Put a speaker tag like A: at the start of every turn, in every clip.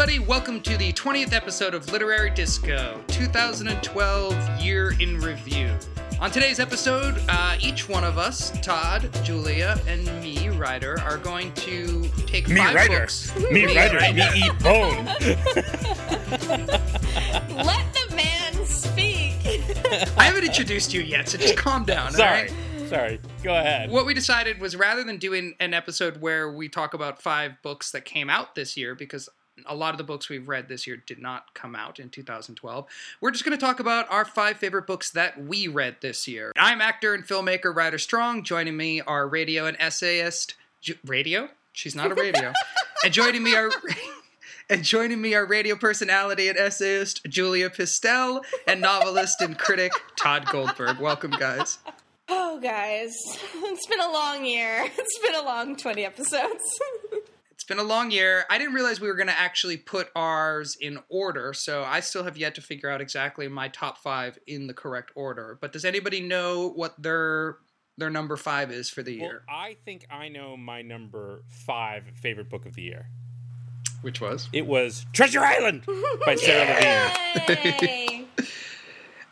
A: everybody. Welcome to the 20th episode of Literary Disco 2012 Year in Review. On today's episode, uh, each one of us, Todd, Julia, and me, Ryder, are going to take
B: Me
A: five
B: Ryder.
A: books.
B: Me Ryder. Me eat bone.
C: Let the man speak.
A: I haven't introduced you yet, so just calm down.
B: Sorry.
A: right?
B: Sorry. Go ahead.
A: What we decided was rather than doing an episode where we talk about five books that came out this year, because a lot of the books we've read this year did not come out in 2012, we're just going to talk about our five favorite books that we read this year. I'm actor and filmmaker Ryder Strong. Joining me are radio and essayist. Ju- radio? She's not a radio. and joining me are. And joining me are radio personality and essayist Julia Pistel and novelist and critic Todd Goldberg. Welcome, guys.
C: Oh, guys, it's been a long year. It's been a long 20 episodes.
A: It's been a long year. I didn't realize we were going to actually put ours in order, so I still have yet to figure out exactly my top five in the correct order. But does anybody know what their their number five is for the
B: Well,
A: year?
B: I think I know my number five favorite book of the year.
A: Which was?
B: It was Treasure Island by Sara Levine.
C: Yay!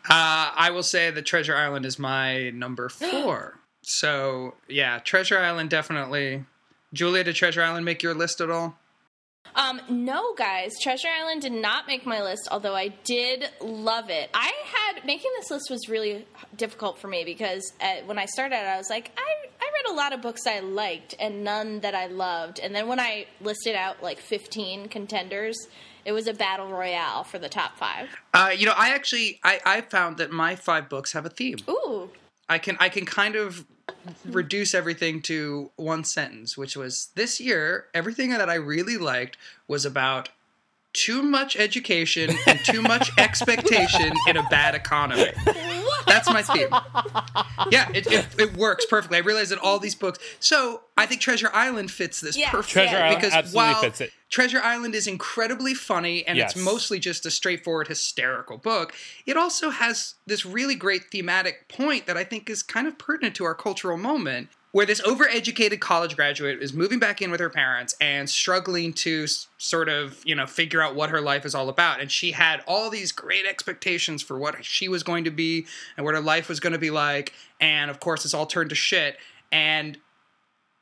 A: Uh, I will say that Treasure Island is my number four. so yeah, Treasure Island definitely. Julia, did Treasure Island make your list at all?
C: Um, no, guys, Treasure Island did not make my list, although I did love it. I had making this list was really difficult for me because uh when I started, I was like, I I read a lot of books I liked and none that I loved, and then when I listed out like fifteen contenders, it was a battle royale for the top five.
A: Uh, you know, I actually I, I found that my five books have a theme.
C: Ooh,
A: I can I can kind of Mm-hmm. reduce everything to one sentence, which was this year everything that I really liked was about too much education and too much expectation in a bad economy. That's my theme. Yeah, it, it, it works perfectly. I realize that all these books. So I think Treasure Island fits this
C: Yes,
A: perfectly
C: yeah.
B: Treasure Island
A: because
B: absolutely
A: while
B: fits it.
A: Treasure Island is incredibly funny and it's mostly just a straightforward hysterical book. It also has this really great thematic point that I think is kind of pertinent to our cultural moment. Where this overeducated college graduate is moving back in with her parents and struggling to s- sort of, you know, figure out what her life is all about. And she had all these great expectations for what she was going to be and what her life was going to be like. And of course, it's all turned to shit. And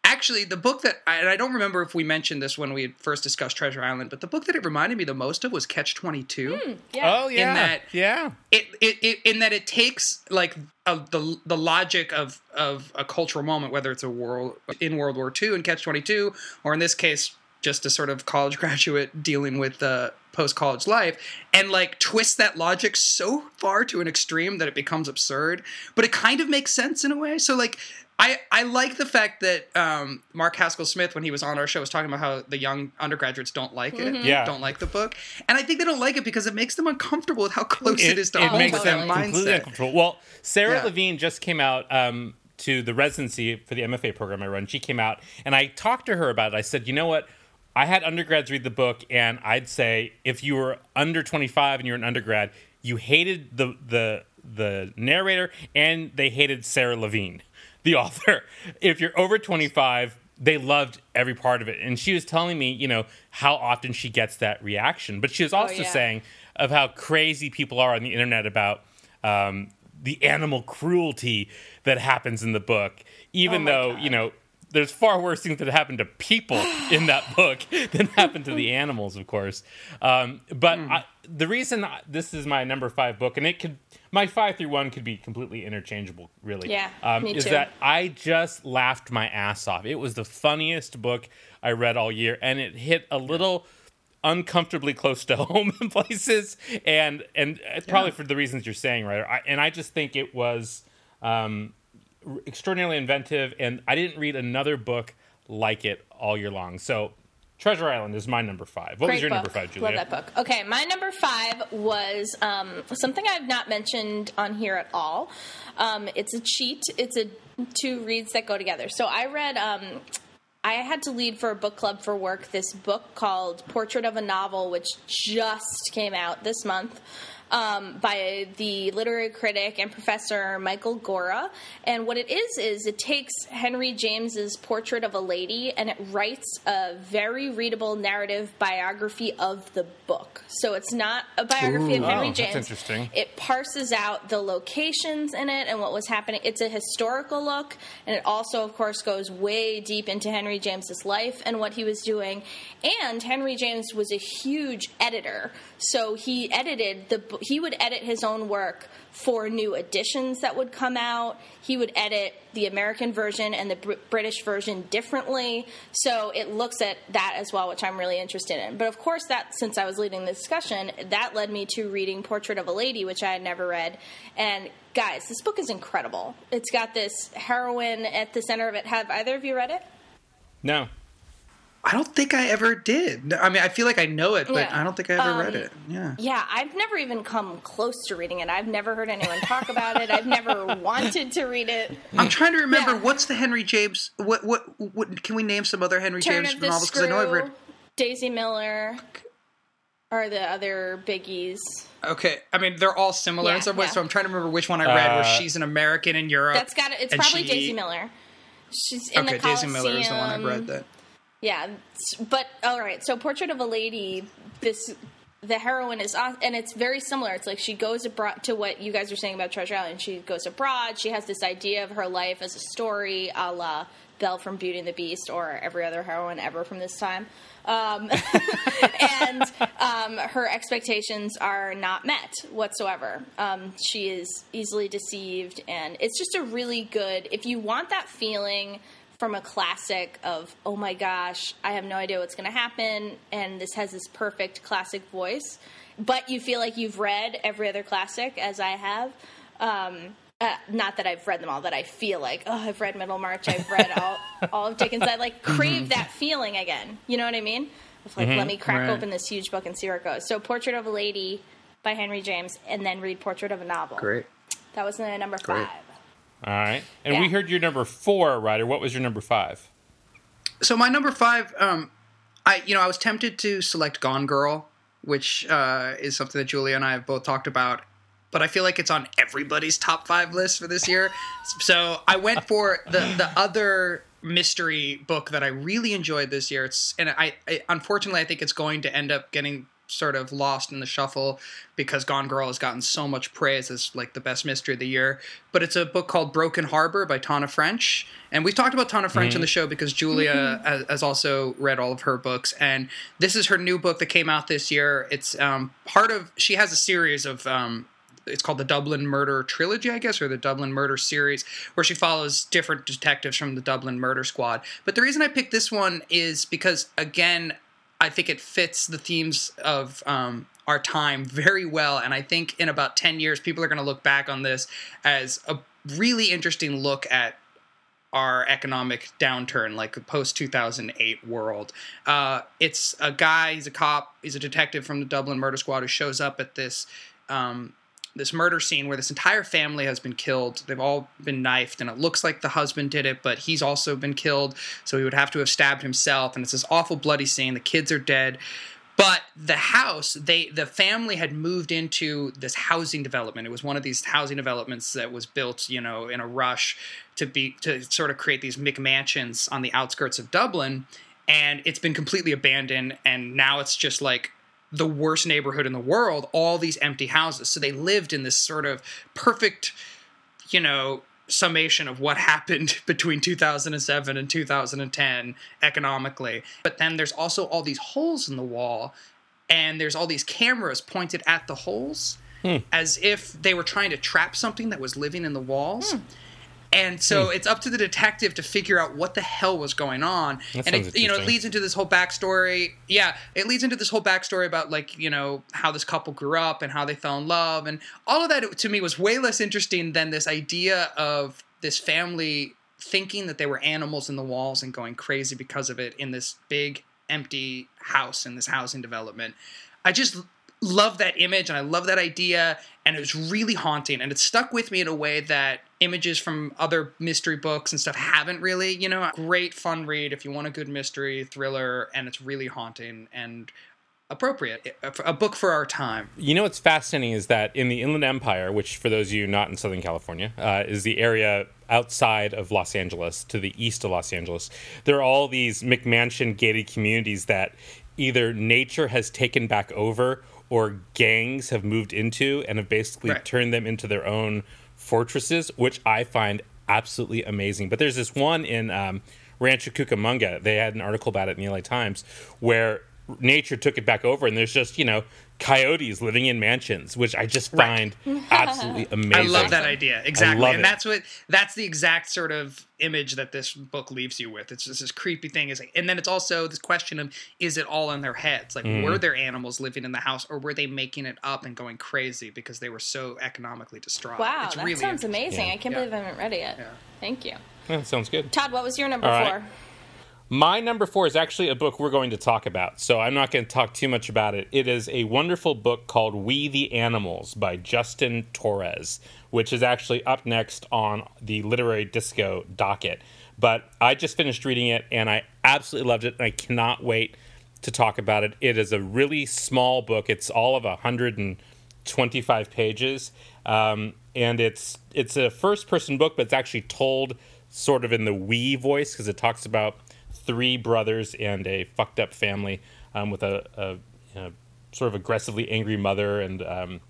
A: actually the book that and i don't remember if we mentioned this when we had first discussed treasure island but the book that it reminded me the most of was catch 22 hmm,
C: yeah.
B: Oh yeah.
A: that-
B: yeah.
A: it, it, it in that it takes like a, the the logic of of a cultural moment whether it's a world in world war ii and catch 22 or in this case just a sort of college graduate dealing with uh, the post college life and like twist that logic so far to an extreme that it becomes absurd but it kind of makes sense in a way so like I, I like the fact that um, Mark Haskell Smith, when he was on our show, was talking about how the young undergraduates don't like it,
B: Yeah.
A: don't like the book, and I think they don't like it because it makes them uncomfortable with how close it, is to
B: it
A: home
B: makes
A: with
B: them
A: their
B: completely
A: mindset.
B: uncomfortable. Well, Sara
A: Yeah.
B: Levine just came out um, to the residency for the MFA program I run. She came out, and I talked to her about it. I said, you know what? I had undergrads read the book, and I'd say if you were under 25 and you're an undergrad, you hated the the the narrator, and they hated Sara Levine, the author. If you're over 25, they loved every part of it. And she was telling me, you know, how often she gets that reaction. But she was also
C: yeah.
B: saying of how crazy people are on the internet about um, the animal cruelty that happens in the book, even
C: Oh
B: though,
C: God.
B: you know, there's far worse things that happen to people in that book than happen to the animals, of course. Um, but
C: Hmm.
B: I, the reason I- this is my number five book, and it could, my five through one could be completely interchangeable, really.
C: Yeah,
B: um,
C: me
B: is
C: too.
B: that I just laughed my ass off. It was the funniest book I read all year, and it hit a little uncomfortably close to home in places, and and it's probably for the reasons you're saying, right? I, and I just think it was um, extraordinarily inventive, and I didn't read another book like it all year long. So, Treasure Island is my number five. What was your
C: book.
B: number five, Julia?
C: Love that book. Okay, my number five was um, something I've not mentioned on here at all. Um, it's a cheat. It's a two reads that go together. So I read. Um, I had to lead for a book club for work this book called Portrait of a Novel, which just came out this month. Um, by the literary critic and professor Michael Gorra. And what it is is it takes Henry James's portrait of a lady and it writes a very readable narrative biography of the book. So it's not a biography
A: Ooh.
C: of Henry
B: that's
C: James.
B: interesting.
C: It parses out the locations in it and what was happening. It's a historical look, and it also, of course, goes way deep into Henry James's life and what he was doing. And Henry James was a huge editor, so he edited the. He would edit his own work for new editions that would come out. He would edit the American version and the Br- British version differently. So it looks at that as well, which I'm really interested in. But of course, that since I was leading the discussion, that led me to reading Portrait of a Lady, which I had never read. And guys, this book is incredible. It's got this heroine at the center of it. Have either of you read it?
B: No.
A: I don't think I ever did. I mean, I feel like I know it, but
C: Yeah.
A: I don't think I ever
C: Um,
A: read it. Yeah.
C: Yeah, I've never even come close to reading it. I've never heard anyone talk about it. I've never wanted to read it.
A: I'm trying to remember
C: Yeah.
A: what's the Henry James. What, what what can we name some other Henry
C: Turn
A: James
C: of the
A: novels? Because I know I've read.
C: Daisy Miller, are the other biggies.
A: Okay, I mean they're all similar
C: Yeah,
A: in some ways.
C: yeah.
A: So I'm trying to remember which one I read where
B: Uh,
A: she's an American in Europe.
C: That's got it. It's probably
A: she-
C: Daisy Miller. She's in
A: Okay,
C: the
A: Daisy Miller is the one I've read. That
C: Yeah, but all right. So, Portrait of a Lady. This the heroine is and it's very similar. It's like she goes abroad to what you guys are saying about Treasure Island. She goes abroad. She has this idea of her life as a story, a la Belle from Beauty and the Beast, or every other heroine ever from this time. Um, and um, her expectations are not met whatsoever. Um, she is easily deceived, and it's just a really good. If you want that feeling from a classic of oh my gosh, I have no idea what's going to happen, and this has this perfect classic voice, but you feel like you've read every other classic as I have. Um, uh, not that I've read them all, that I feel like, oh, I've read Middlemarch, I've read all, all of Dickens. I like crave that feeling again. You know what I mean? Of like, let me crack
A: Right.
C: open this huge book and see where it goes. So, Portrait of a Lady by Henry James, and then read Portrait of a Novel.
A: great.
C: That was the number
A: Great.
C: Five.
B: All right. And we heard your number four, Ryder. What was your number five?
A: So my number five, um, I you know I was tempted to select Gone Girl, which uh, is something that Julia and I have both talked about, but I feel like it's on everybody's top five list for this year. so I went for the the other mystery book that I really enjoyed this year. It's and I, I unfortunately I think it's going to end up getting sort of lost in the shuffle because Gone Girl has gotten so much praise as like the best mystery of the year. But it's a book called Broken Harbor by Tana French. And we've talked about Tana French on the show because Julia has, has also read all of her books. And this is her new book that came out this year. It's um, part of, she has a series of um, it's called the Dublin Murder Trilogy, I guess, or the Dublin Murder series, where she follows different detectives from the Dublin Murder Squad. But the reason I picked this one is because, again, I think it fits the themes of um, our time very well. And I think in about 10 years, people are going to look back on this as a really interesting look at our economic downturn, like a post 2008 world. Uh, it's a guy, he's a cop, he's a detective from the Dublin Murder Squad who shows up at this. Um, this murder scene where this entire family has been killed. They've all been knifed, and it looks like the husband did it, but he's also been killed, so he would have to have stabbed himself. And it's this awful, bloody scene. The kids are dead. But the house, they the family had moved into this housing development. It was one of these housing developments that was built, you know, in a rush to be to sort of create these McMansions on the outskirts of Dublin. And it's been completely abandoned, and now it's just like the worst neighborhood in the world, all these empty houses. So they lived in this sort of perfect, you know, summation of what happened between 2007 and 2010 economically. But then there's also all these holes in the wall, and there's all these cameras pointed at the holes hmm. as if they were trying to trap something that was living in the walls. Hmm. And so hmm. it's up to the detective to figure out what the hell was going on.
B: That
A: and it, you know, it leads into this whole backstory. Yeah, it leads into this whole backstory about like, you know, how this couple grew up and how they fell in love and all of that to me was way less interesting than this idea of this family thinking that they were animals in the walls and going crazy because of it in this big empty house in this housing development. I just love that image and I love that idea and it was really haunting and it stuck with me in a way that images from other mystery books and stuff haven't really, you know, great fun read if you want a good mystery thriller and it's really haunting and appropriate, a, a book for our time.
B: You know what's fascinating is that in the Inland Empire, which for those of you not in Southern California, uh, is the area outside of Los Angeles to the east of Los Angeles, there are all these McMansion gated communities that either nature has taken back over or gangs have moved into and have basically
A: Right.
B: turned them into their own fortresses, which I find absolutely amazing. But there's this one in um, Rancho Cucamonga. They had an article about it in the LA Times where nature took it back over, and there's just you know coyotes living in mansions, which I just
A: Right.
B: find absolutely amazing.
A: I love that idea. Exactly.
B: love
A: and
B: it.
A: that's what that's the exact sort of image that this book leaves you with. It's just this creepy thing is and then it's also this question of is it all in their heads? Like
B: Mm-hmm.
A: were there animals living in the house or were they making it up and going crazy because they were so economically distraught?
C: Wow,
A: it's
C: that
A: really
C: sounds amazing.
B: Yeah.
C: I can't
A: Yeah.
C: believe I haven't read it yet.
A: Yeah.
C: Thank you.
B: Yeah, sounds good.
C: Todd, what was your number
B: All right.
C: four?
B: My number four is actually a book we're going to talk about, so I'm not going to talk too much about it. It is a wonderful book called We the Animals by Justin Torres, which is actually up next on the Literary Disco docket. But I just finished reading it and I absolutely loved it, and I cannot wait to talk about it. It is a really small book, it's all of 125 pages. Um, and it's it's a first person book, but it's actually told sort of in the we voice because it talks about three brothers and a fucked up family um, with a, a you know, sort of aggressively angry mother and um,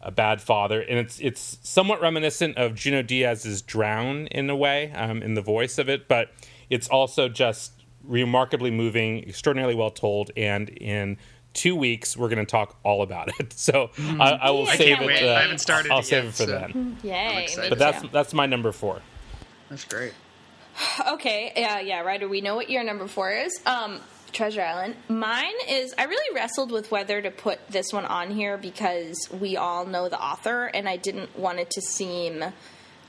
B: a bad father, and it's it's somewhat reminiscent of Junot Diaz's Drown in a way um, in the voice of it, but it's also just remarkably moving, extraordinarily well told, and in two weeks we're going to talk all about it. So I, I will
C: I
B: save
C: can't
B: it.
C: wait.
B: uh,
C: I haven't
A: started
B: I'll
A: it
B: save
A: yet,
B: it for
A: so-
B: then.
C: Yay.
B: But that's that's my number four.
A: That's great.
C: Okay, yeah, yeah, Ryder, we know what your number four is. Um, Treasure Island. Mine is, I really wrestled with whether to put this one on here because we all know the author, and I didn't want it to seem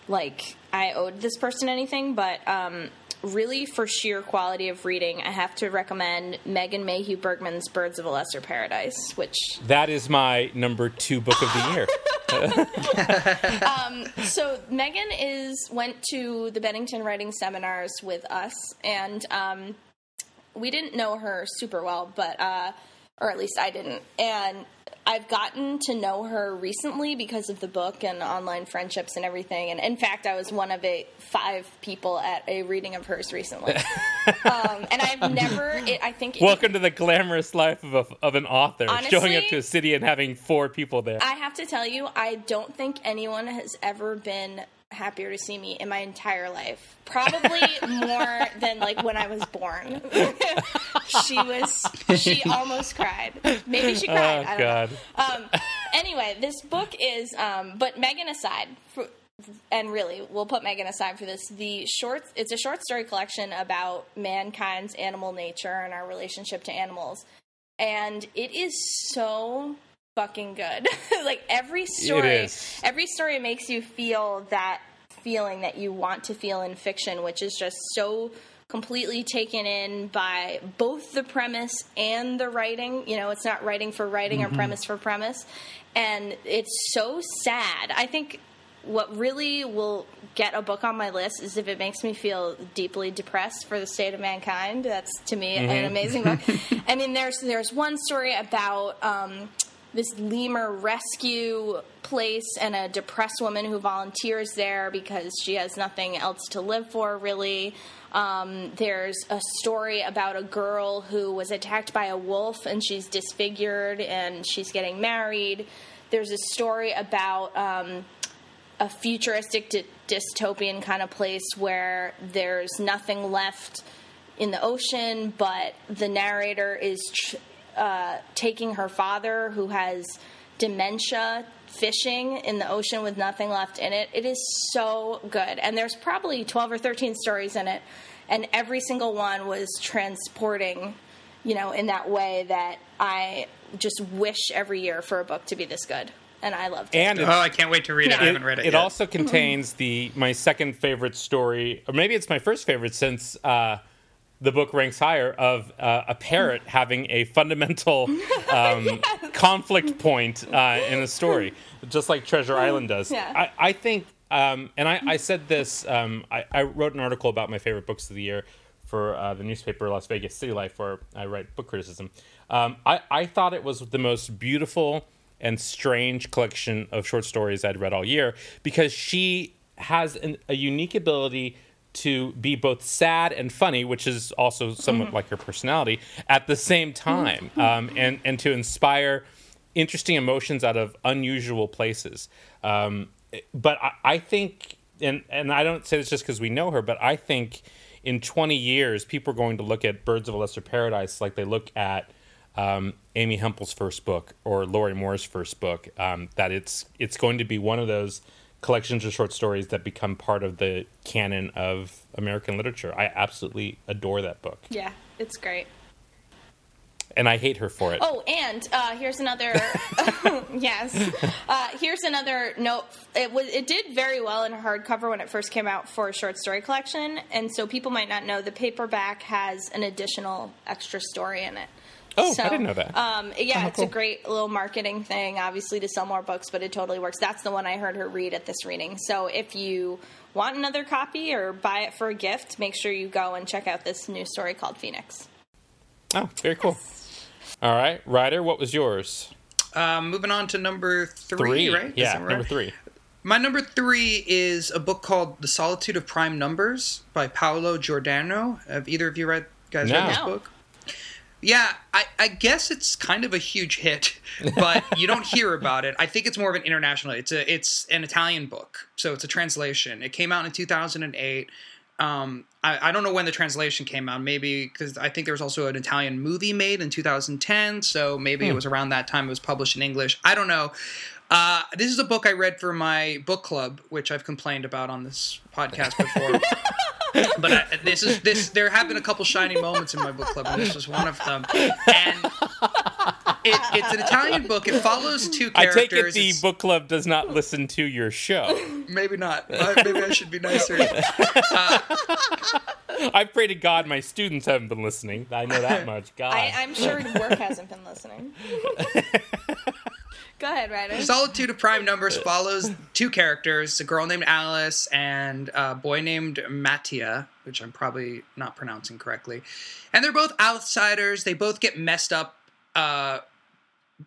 C: like I owed this person anything, but um, really, for sheer quality of reading, I have to recommend Megan Mayhew Bergman's Birds of a Lesser Paradise, which
B: That is my number two book of the year.
C: so Megan is went to the Bennington writing seminars with us, and um, we didn't know her super well, but uh, or at least I didn't. And I've gotten to know her recently because of the book and online friendships and everything. And in fact, I was one of a five people at a reading of hers recently. um, and I've never. It, I think.
B: Welcome to the glamorous life of, a, of an author, showing up to a city and having four people there.
C: I have to tell you, I don't think anyone has ever been happier to see me in my entire life. Probably more than like when I was born. she was she almost cried. Maybe she cried.
B: oh
C: I don't
B: God!
C: know. Um, anyway, this book is um, but Megan aside for, and really we'll put Megan aside for this. The short it's a short story collection about mankind's animal nature and our relationship to animals. And it is so fucking good. like every story, every story makes you feel that feeling that you want to feel in fiction, which is just so completely taken in by both the premise and the writing. You know, it's not writing for writing or premise for premise. And it's so sad. I think what really will get a book on my list is if it makes me feel deeply depressed for the state of mankind. That's to me an amazing book. I mean, there's there's one story about um, this lemur rescue place and a depressed woman who volunteers there because she has nothing else to live for, really. Um, there's a story about a girl who was attacked by a wolf and she's disfigured and she's getting married. There's a story about um, a futuristic dy- dystopian kind of place where there's nothing left in the ocean, but the narrator is tr- uh, taking her father, who has dementia, fishing in the ocean with nothing left in it. It is so good. And there's probably 12 or 13 stories in it, and every single one was transporting, you know, in that way that I just wish every year for a book to be this good. And I loved it.
B: And
A: Oh, I can't wait to read it. I haven't read it,
B: It
A: yet.
B: also contains the my second favorite story, or maybe it's my first favorite since uh, the book ranks higher of uh, a parrot having a fundamental um, conflict point uh, in a story, just like Treasure Island does.
C: Yeah.
B: I, I think, um, and I, I said this. Um, I, I wrote an article about my favorite books of the year for uh, the newspaper Las Vegas City Life, where I write book criticism. Um, I, I thought it was the most beautiful and strange collection of short stories I'd read all year because she has an, a unique ability to be both sad and funny, which is also somewhat mm-hmm. like your personality, at the same time, um, and and to inspire interesting emotions out of unusual places. Um, but I, I, think, and and I don't say this just because we know her, but I think in 20 years, people are going to look at Birds of a Lesser Paradise like they look at um, Amy Hempel's first book or Lorrie Moore's first book. Um, that it's it's going to be one of those collections of short stories that become part of the canon of American literature. I absolutely adore that book.
C: Yeah, it's great
B: and I hate her for it.
C: Oh, and uh, here's another. yes, uh, here's another note. It was it did very well in hardcover when it first came out for a short story collection, and so people might not know the paperback has an additional extra story in it.
B: Oh, so, I didn't know that.
C: Um, yeah, oh, it's cool. a great little marketing thing, obviously to sell more books, but it totally works. That's the one I heard her read at this reading. So if you want another copy or buy it for a gift, make sure you go and check out this new story called Phoenix.
B: Oh, very cool. Yes. All right, Ryder, what was yours?
A: Um, moving on to number three, three. right?
B: Yeah, right? number three.
A: My number three is a book called The Solitude of Prime Numbers by Paolo Giordano. Have either of you read guys no. read this book? Yeah, I, I, guess it's kind of a huge hit, but you don't hear about it. I think it's more of an international. It's a it's an Italian book, so it's a translation. It came out in 2008. Um, I, I, don't know when the translation came out. Maybe because I think there was also an Italian movie made in 2010, so maybe hmm. it was around that time it was published in English. I don't know. Uh, this is a book I read for my book club, which I've complained about on this podcast before. but I, this is this. There have been a couple shining moments in my book club, and this was one of them. And it, it's an Italian book. It follows two characters. I take
B: it the it's, book club does not listen to your show.
A: Maybe not. Maybe I should be nicer. Uh,
B: I pray to God my students haven't been listening. I know that much. God,
C: I, am sure work hasn't been listening. Go ahead, Ryder.
A: Solitude of Prime Numbers follows two characters: a girl named Alice and a boy named Mattia, which I'm probably not pronouncing correctly. And they're both outsiders. They both get messed up uh,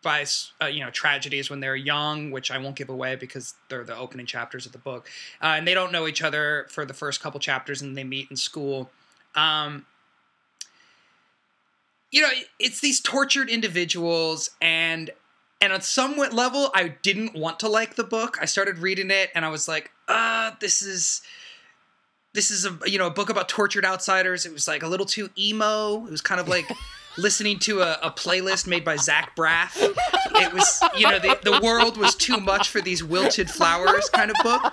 A: by uh, you know tragedies when they're young, which I won't give away because they're the opening chapters of the book, uh, and they don't know each other for the first couple chapters, and they meet in school. Um, you know, it's these tortured individuals, and and on some level, I didn't want to like the book. I started reading it, and I was like, "Ah, uh, this is." This is a you know a book about tortured outsiders. It was like a little too emo. It was kind of like listening to a, a, playlist made by Zach Braff. It was, you know, the, the world was too much for these wilted flowers kind of book.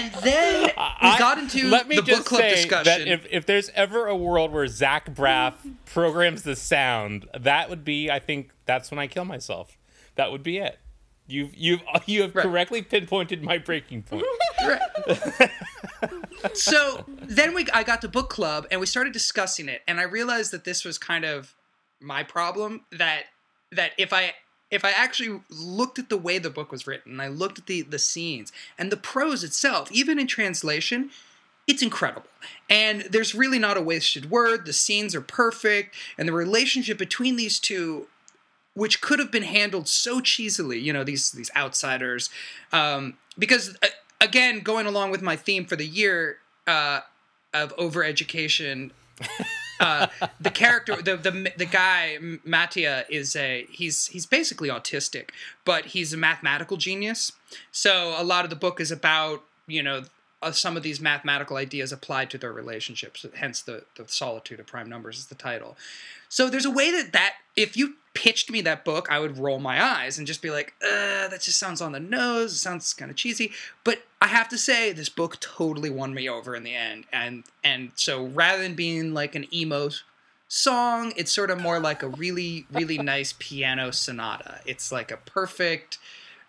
A: And then we I, got into let me the just book club say discussion.
B: That if, if there's ever a world where Zach Braff programs the sound, that would be, I think, that's when I kill myself. That would be it. You've you've you have right. correctly pinpointed my breaking point. Right.
A: so then we I got to book club and we started discussing it and I realized that this was kind of my problem that that if I if I actually looked at the way the book was written, and I looked at the the scenes and the prose itself, even in translation, it's incredible. And there's really not a wasted word. The scenes are perfect, and the relationship between these two, which could have been handled so cheesily, you know, these these outsiders, um, because uh, again, going along with my theme for the year uh, of overeducation. Uh, the character, the, the the guy Mattia is a he's he's basically autistic, but he's a mathematical genius. So a lot of the book is about you know uh, some of these mathematical ideas applied to their relationships. Hence the the solitude of prime numbers is the title. So there's a way that that if you pitched me that book, I would roll my eyes and just be like, uh, that just sounds on the nose. It sounds kind of cheesy. But I have to say, this book totally won me over in the end. And and so rather than being like an emo song, it's sort of more like a really, really nice piano sonata. It's like a perfect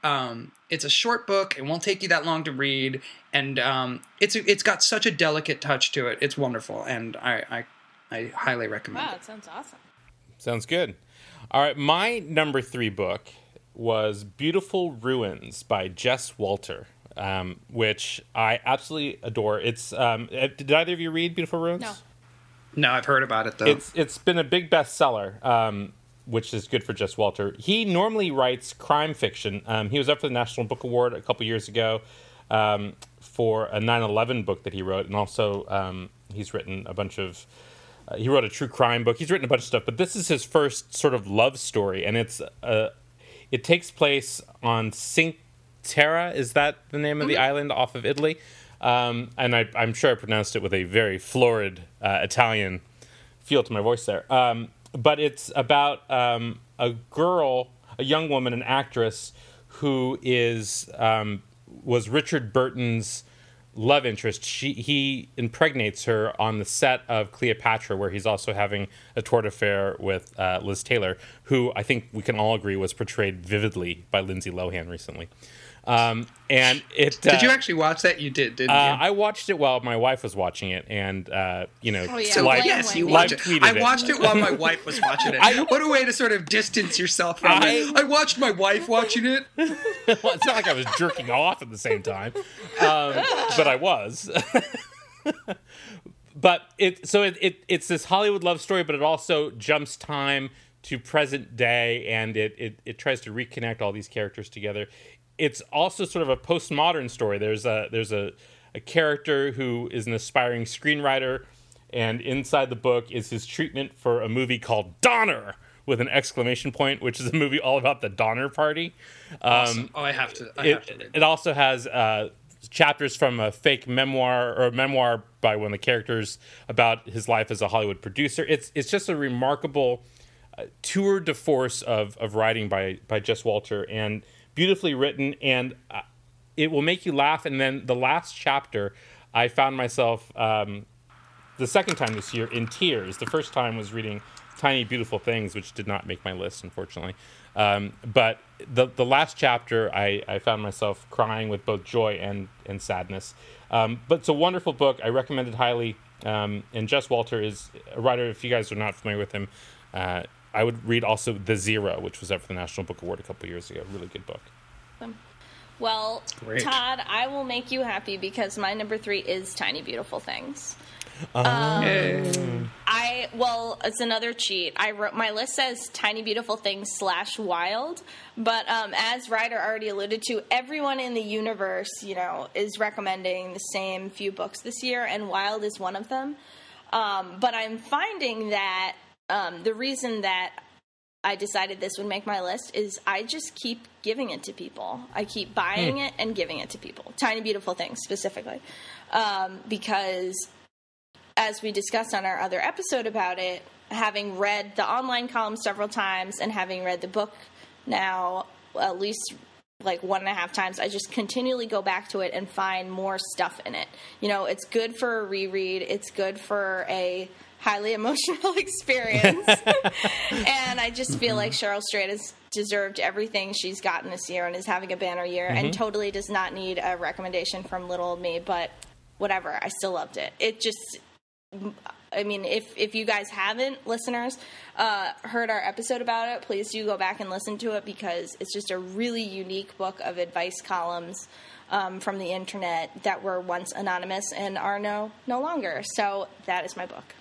A: um, it's a short book. It won't take you that long to read, and um, it's it's got such a delicate touch to it. It's wonderful, and I I, I highly recommend.
C: Wow,
A: it.
C: sounds awesome.
B: Sounds good. All right, my number three book was Beautiful Ruins by Jess Walter. um, which I absolutely adore. It's um, uh, did either of you read Beautiful Ruins?
C: No.
A: No, I've heard about it though.
B: It's it's been a big bestseller, um, which is good for Jess Walter. He normally writes crime fiction. Um, he was up for the National Book Award a couple years ago um, for a 9/11 book that he wrote, and also um, he's written a bunch of. Uh, he wrote a true crime book. He's written a bunch of stuff, but this is his first sort of love story, and it's uh, it takes place on Cinque Terre. Is that the name of the island off of Italy? Um, and I, I'm sure I pronounced it with a very florid uh, Italian feel to my voice there. Um, but it's about um, a girl, a young woman, an actress who is um, was Richard Burton's love interest. She he impregnates her on the set of Cleopatra, where he's also having a tort affair with uh, Liz Taylor, who I think we can all agree was portrayed vividly by Lindsay Lohan recently. Um, and it
A: did you
B: uh,
A: actually watch that? You did, didn't
B: uh,
A: you?
B: I watched it while my wife was watching it, and uh, you know,
C: Oh, yeah.
A: So
B: live,
A: yes, you
C: live
A: watched it. I watched it while my wife was watching it.
B: I-
A: what a way to sort of distance yourself from
B: I-
A: it. I watched my wife watching it.
B: well, it's not like I was jerking off at the same time, um, but I was. but it so it, it it's this Hollywood love story, but it also jumps time to present day, and it it, it tries to reconnect all these characters together. It's also sort of a postmodern story. There's a there's a a character who is an aspiring screenwriter, and inside the book is his treatment for a movie called Donner with an exclamation point, which is a movie all about the Donner Party. Um,
A: oh, I have to. I have to
B: it, it also has uh, chapters from a fake memoir or a memoir by one of the characters about his life as a Hollywood producer. It's it's just a remarkable uh, tour de force of, of writing by by Jess Walter and beautifully written and uh, it will make you laugh. And then the last chapter, I found myself um, the second time this year in tears. The first time was reading Tiny Beautiful Things, which did not make my list, unfortunately. Um, but the the last chapter, I, I found myself crying with both joy and and sadness. Um, but it's a wonderful book. I recommend it highly. Um, and Jess Walter is a writer. If you guys are not familiar with him, uh, I would read also The Zero, which was up for the National Book Award a couple years ago. Really good book.
C: Well,
A: Great.
C: Todd, I will make you happy because my number three is Tiny Beautiful Things.
A: Yay.
C: I well, it's another cheat. I wrote my list says "Tiny Beautiful Things" slash Wild, but um, as Ryder already alluded to, everyone in the universe, you know, is recommending the same few books this year, and Wild is one of them. Um, but I'm finding that um, the reason that I decided this would make my list is I just keep giving it to people. I keep buying it and giving it to people. Tiny Beautiful Things specifically, um, because as we discussed on our other episode about it, having read the online column several times and having read the book now at least like one and a half times, I just continually go back to it and find more stuff in it. You know, it's good for a reread, it's good for a highly emotional experience. and I just feel like Cheryl Strayed has deserved everything she's gotten this year and is having a banner year and mm-hmm. totally does not need a recommendation from little me, but whatever, I still loved it. It just I mean, if if you guys haven't, listeners, uh, heard our episode about it, please do go back and listen to it because it's just a really unique book of advice columns um, from the internet that were once anonymous and are no no longer. So that is my book.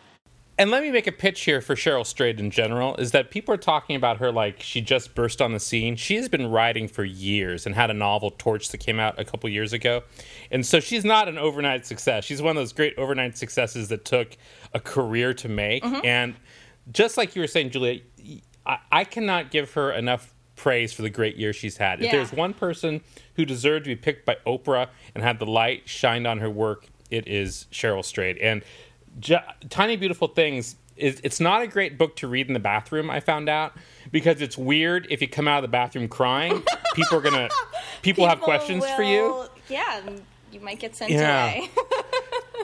B: And let me make a pitch here for Cheryl Strayed in general is that people are talking about her like she just burst on the scene. She has been writing for years and had a novel, Torch, that came out a couple years ago. And so she's not an overnight success. She's one of those great overnight successes that took a career to make. And just like you were saying, Julia, I, I cannot give her enough praise for the great year she's had. If there's one person who deserved to be picked by Oprah and had the light shined on her work, it is Cheryl Strayed. And J- Tiny Beautiful Things is it's not a great book to read in the bathroom. I found out because it's weird if you come out of the bathroom crying. people are gonna people, have questions for you.
C: Yeah, you might get sent
B: Yeah.
C: away.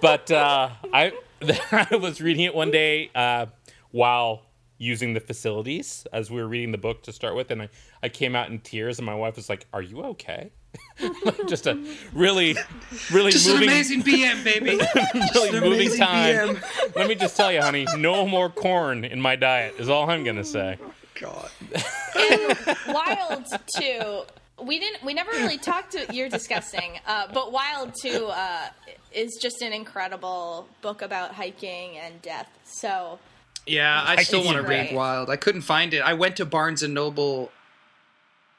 B: But uh, I I was reading it one day uh, while using the facilities as we were reading the book to start with, and I, I came out in tears, and my wife was like, "Are you okay?" Just a really really
A: Just an amazing BM, baby.
B: really
A: an
B: moving time.
A: BM.
B: Let me just tell you, honey, no more corn in my diet is all I'm gonna say.
A: God.
C: and Wild too. We didn't. We never really talked to. You're disgusting. Uh, but Wild too uh, is just an incredible book about hiking and death. So
A: Yeah, I still want to read Wild. I couldn't find it. I went to Barnes and Noble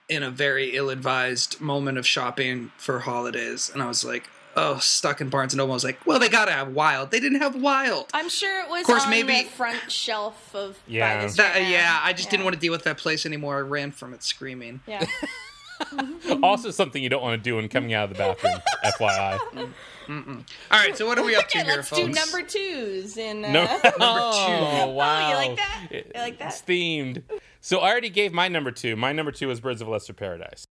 A: in a very ill-advised moment of shopping for holidays, and I was like, "Oh, stuck in Barnes and Noble." I was like, "Well, they gotta have Wild. They didn't have Wild."
C: I'm sure it was of
A: course,
C: on
A: maybe-
C: the front shelf of
B: Yeah.
C: Buy
A: That, yeah, I just didn't want to deal with that place anymore. I ran from it screaming.
C: Yeah.
B: Also, something you don't want to do when coming out of the bathroom. FYI.
A: All right, so what are we up to here,
C: let's
A: folks?
C: do number twos in uh,
B: No.
A: Number two.
B: Oh, wow.
C: you like that? You like that?
B: It's themed. So I already gave my number two. My number two is Birds of a Lesser Paradise.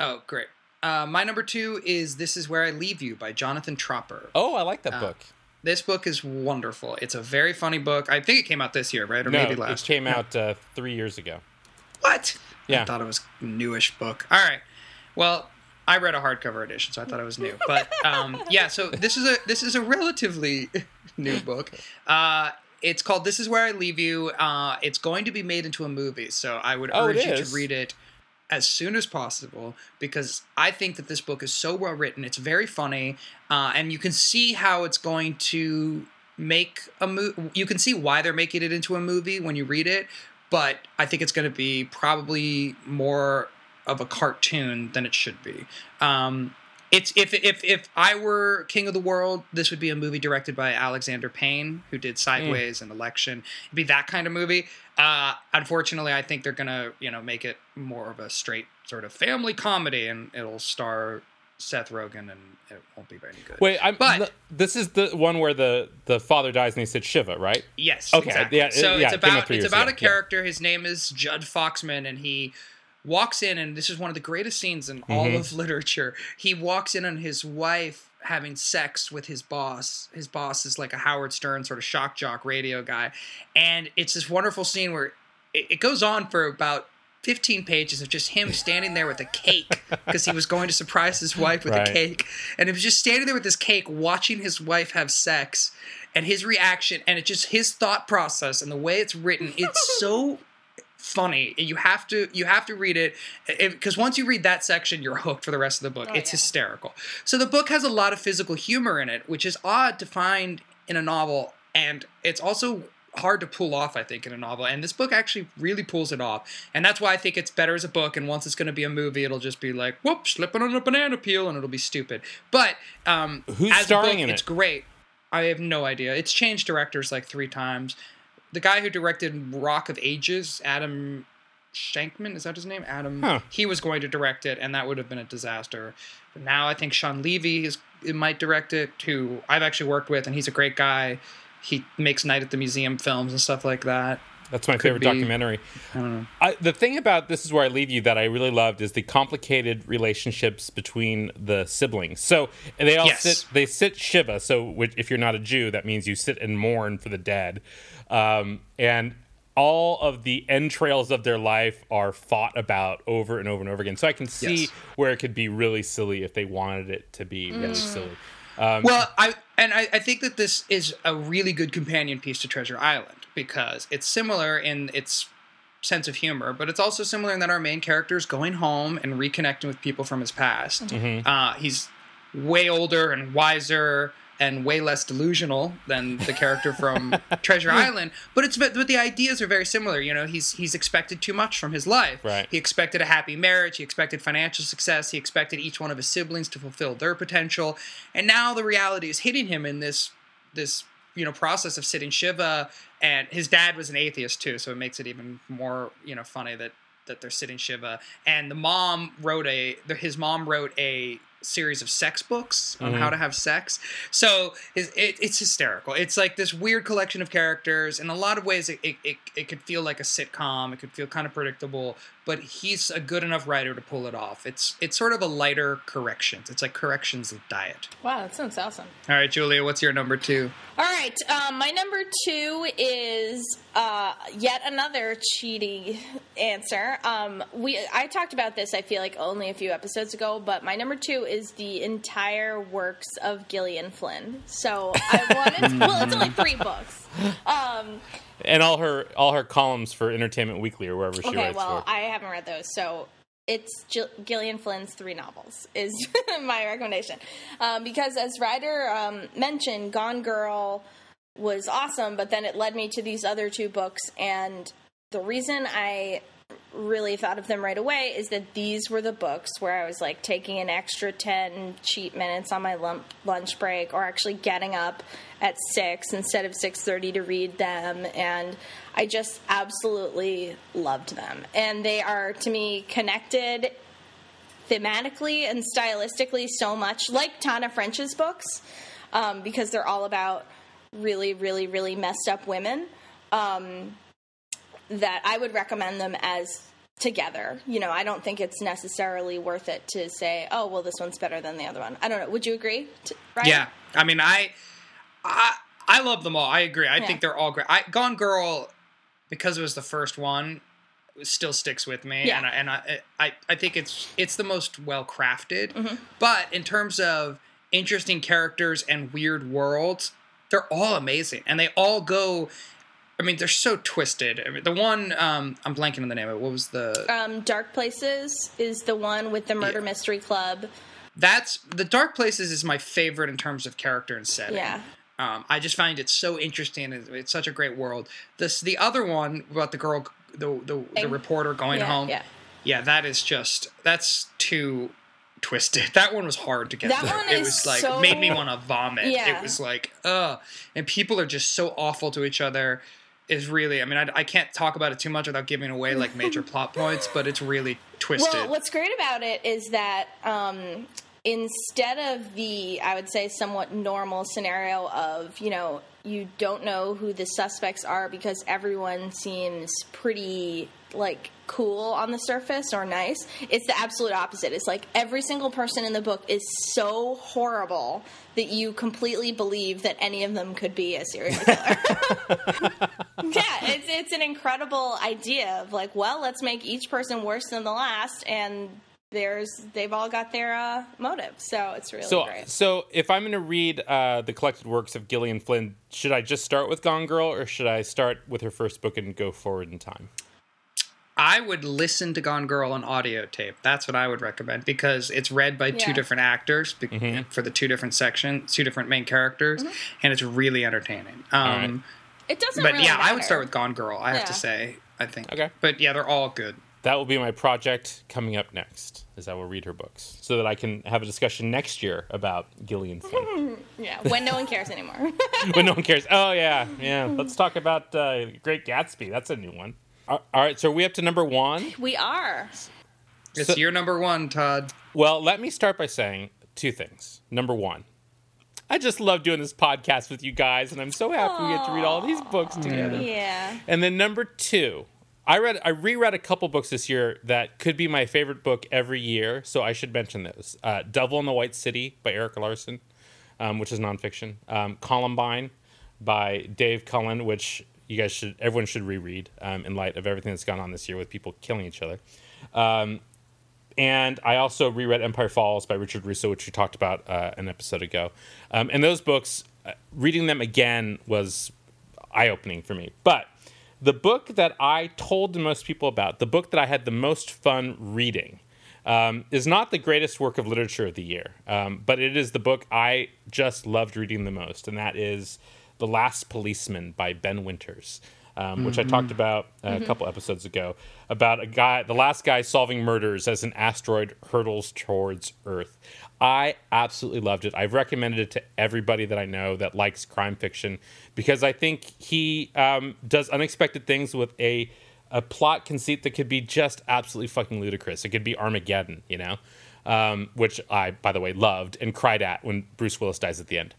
A: Oh, great. Uh, my number two is "This Is Where I Leave You" by Jonathan Tropper.
B: Oh, I like that
A: Uh,
B: book.
A: This book is wonderful. It's a very funny book. I think it came out this year, right, or
B: No,
A: maybe last.
B: it
A: last.
B: came out uh, three years ago.
A: What?
B: Yeah.
A: I thought it was newish book. All right. Well, I read a hardcover edition, so I thought it was new. But um, yeah, so this is a this is a relatively new book. Uh, it's called "This Is Where I Leave You." Uh, it's going to be made into a movie, so I would
B: Oh,
A: urge you
B: is?
A: to read it as soon as possible because I think that this book is so well written. It's very funny, uh, and you can see how it's going to make a movie. You can see why they're making it into a movie when you read it, but I think it's going to be probably more of a cartoon than it should be. Um, it's if if if I were king of the world, this would be a movie directed by Alexander Payne, who did Sideways and Election. It'd be that kind of movie. Uh, unfortunately, I think they're gonna you know make it more of a straight sort of family comedy, and it'll star Seth Rogen, and it won't be very good.
B: Wait, I'm,
A: But-
B: th- this is the one where the, the father dies and he said Shiva, right?
A: Yes.
B: Okay,
A: Exactly.
B: yeah,
A: so
B: yeah,
A: it's
B: it came out
A: about it's about
B: ago,
A: a character. His name is Judd Foxman, and he walks in, and this is one of the greatest scenes in all
B: Mm-hmm.
A: of literature. He walks in on his wife having sex with his boss. His boss is like a Howard Stern sort of shock jock radio guy, and it's this wonderful scene where it, it goes on for about. 15 pages of just him standing there with a cake because he was going to surprise his wife with
B: Right.
A: a cake. And he was just standing there with this cake, watching his wife have sex, and his reaction, and it just his thought process and the way it's written. It's so funny. You have to you have to read it eh, eh, because once you read that section, you're hooked for the rest of the book.
C: Oh,
A: it's
C: yeah.
A: hysterical. So the book has a lot of physical humor in it, which is odd to find in a novel, and it's also hard to pull off, I think, in a novel. And this book actually really pulls it off. And that's why I think it's better as a book. And once it's going to be a movie, it'll just be like, whoop, slipping on a banana peel, and it'll be stupid. But um,
B: Who's
A: as a book,
B: in
A: it's
B: it?
A: great. I have no idea. It's changed directors like three times. The guy who directed Rock of Ages, Adam Shankman, is that his name? Adam.
B: Huh.
A: He was going to direct it, and that would have been a disaster. But now I think Shawn Levy is might direct it, who I've actually worked with, and he's a great guy. He makes Night at the Museum films and stuff like that.
B: That's my favorite
A: be-
B: documentary.
A: I don't know.
B: I, the thing about this is where I leave you that I really loved is the complicated relationships between the siblings. So they all
A: Yes.
B: sit. They sit shiva. So which, if you're not a Jew, that means you sit and mourn for the dead, um, and all of the entrails of their life are fought about over and over and over again. So I can see
A: Yes.
B: where it could be really silly if they wanted it to be really silly.
A: Well, I and I, I think that this is a really good companion piece to Treasure Island because it's similar in its sense of humor, but it's also similar in that our main character is going home and reconnecting with people from his past. Uh, he's way older and wiser and way less delusional than the character from Treasure Island, but it's but the ideas are very similar. You know, he's he's expected too much from his life.
B: Right.
A: He expected a happy marriage. He expected financial success. He expected each one of his siblings to fulfill their potential. And now the reality is hitting him in this this you know process of sitting shiva. And his dad was an atheist too, so it makes it even more you know funny that that they're sitting shiva. And the mom wrote a his mom wrote a series of sex books on how mm-hmm. to have sex. So his, it, it's hysterical. It's like this weird collection of characters. In a lot of ways, it, it, it, it could feel like a sitcom. It could feel kind of predictable, but he's a good enough writer to pull it off. It's it's sort of a lighter corrections. It's like corrections of diet.
C: Wow, that sounds awesome.
A: All right, Julia, what's your number two?
C: All right, um, my number two is uh, yet another cheaty answer. Um, we I talked about this. I feel like only a few episodes ago, but my number two is the entire works of Gillian Flynn. So I wanted. well, it's only three books. Um,
B: And all her all her columns for Entertainment Weekly or wherever she
C: okay,
B: writes
C: well,
B: for.
C: I haven't read those, so it's Jill- Gillian Flynn's three novels is my recommendation um, because as Ryder um, mentioned, Gone Girl was awesome, but then it led me to these other two books, and the reason I really thought of them right away is that these were the books where I was like taking an extra 10 cheap minutes on my lump, lunch break or actually getting up at 6 instead of 6:30 to read them and I just absolutely loved them. And they are to me connected thematically and stylistically so much like Tana French's books um, because they're all about really really really messed up women. Um, that I would recommend them as together. You know, I don't think it's necessarily worth it to say, "Oh, well, this one's better than the other one." I don't know. Would you agree?
A: Yeah. I mean, I, I, I love them all. I agree. I
C: Yeah.
A: think they're all great. I, Gone Girl, because it was the first one, still sticks with me,
C: Yeah.
A: and I, and I, I, I think it's it's the most well crafted.
C: Mm-hmm.
A: But in terms of interesting characters and weird worlds, they're all amazing, and they all go. I mean, they're so twisted. I mean, the one um, I'm blanking on the name of it. What was the?
C: Um, Dark Places is the one with the Murder
A: Yeah.
C: Mystery Club.
A: That's the Dark Places is my favorite in terms of character and setting.
C: Yeah.
A: Um, I just find it so interesting. It's, such a great world. This the other one about the girl, the the, the reporter going
C: yeah,
A: home.
C: Yeah.
A: Yeah, that is just that's too twisted. That one was hard to get
C: That
A: through.
C: one
A: it
C: is
A: was like
C: so-
A: made me want to vomit.
C: Yeah.
A: It was like ugh, and people are just so awful to each other. Is really, I mean, I, I can't talk about it too much without giving away like major plot points, but it's really twisted.
C: Well, what's great about it is that um, instead of the, I would say, somewhat normal scenario of, you know, you don't know who the suspects are because everyone seems pretty, like, cool on the surface or nice. It's the absolute opposite. It's like every single person in the book is so horrible that you completely believe that any of them could be a serial killer. yeah, it's it's an incredible idea of like, well, let's make each person worse than the last, and there's they've all got their uh, motive, so it's really
B: So,
C: great.
B: so if I'm going to read uh, the collected works of Gillian Flynn, should I just start with Gone Girl, or should I start with her first book and go forward in time?
A: I would listen to Gone Girl on audio tape. That's what I would recommend because it's read by two different actors be- for the two different sections, two different main characters, and it's really entertaining. Um,
B: right.
C: It doesn't.
A: But
C: really
A: yeah, I would start with Gone Girl. I have to say, I think.
B: Okay.
A: But yeah, they're all good.
B: That will be my project coming up next, is I will read her books so that I can have a discussion next year about Gillian Flynn
C: Yeah, when no one cares anymore.
B: when no one cares. Oh yeah, yeah. Let's talk about uh, Great Gatsby. That's a new one. All all right, so are we up to number one?
C: we are.
A: It's
B: So-
A: your number one, Tod.
B: Well, let me start by saying two things. Number one, I just love doing this podcast with you guys, and I'm so happy we get to read all these books together.
C: Yeah.
B: And then number two, I read I reread a couple books this year that could be my favorite book every year, so I should mention those. Uh, Devil in the White City by Erik Larson, um, which is nonfiction. Um, Columbine by Dave Cullen, which you guys should everyone should reread um, in light of everything that's gone on this year with people killing each other. Um, and I also reread Empire Falls by Richard Russo, which we talked about uh, an episode ago. Um, and those books, uh, reading them again was eye opening for me. But the book that I told the most people about, the book that I had the most fun reading, um, is not the greatest work of literature of the year, um, but it is the book I just loved reading the most, and that is The Last Policeman by Ben Winters. Um, which I talked about uh, a couple episodes ago about a guy, the last guy solving murders as an asteroid hurtles towards Earth. I absolutely loved it. I've recommended it to everybody that I know that likes crime fiction because I think he um, does unexpected things with a a plot conceit that could be just absolutely fucking ludicrous. It could be Armageddon, you know, um, which I, by the way, loved and cried at when Bruce Willis dies at the end.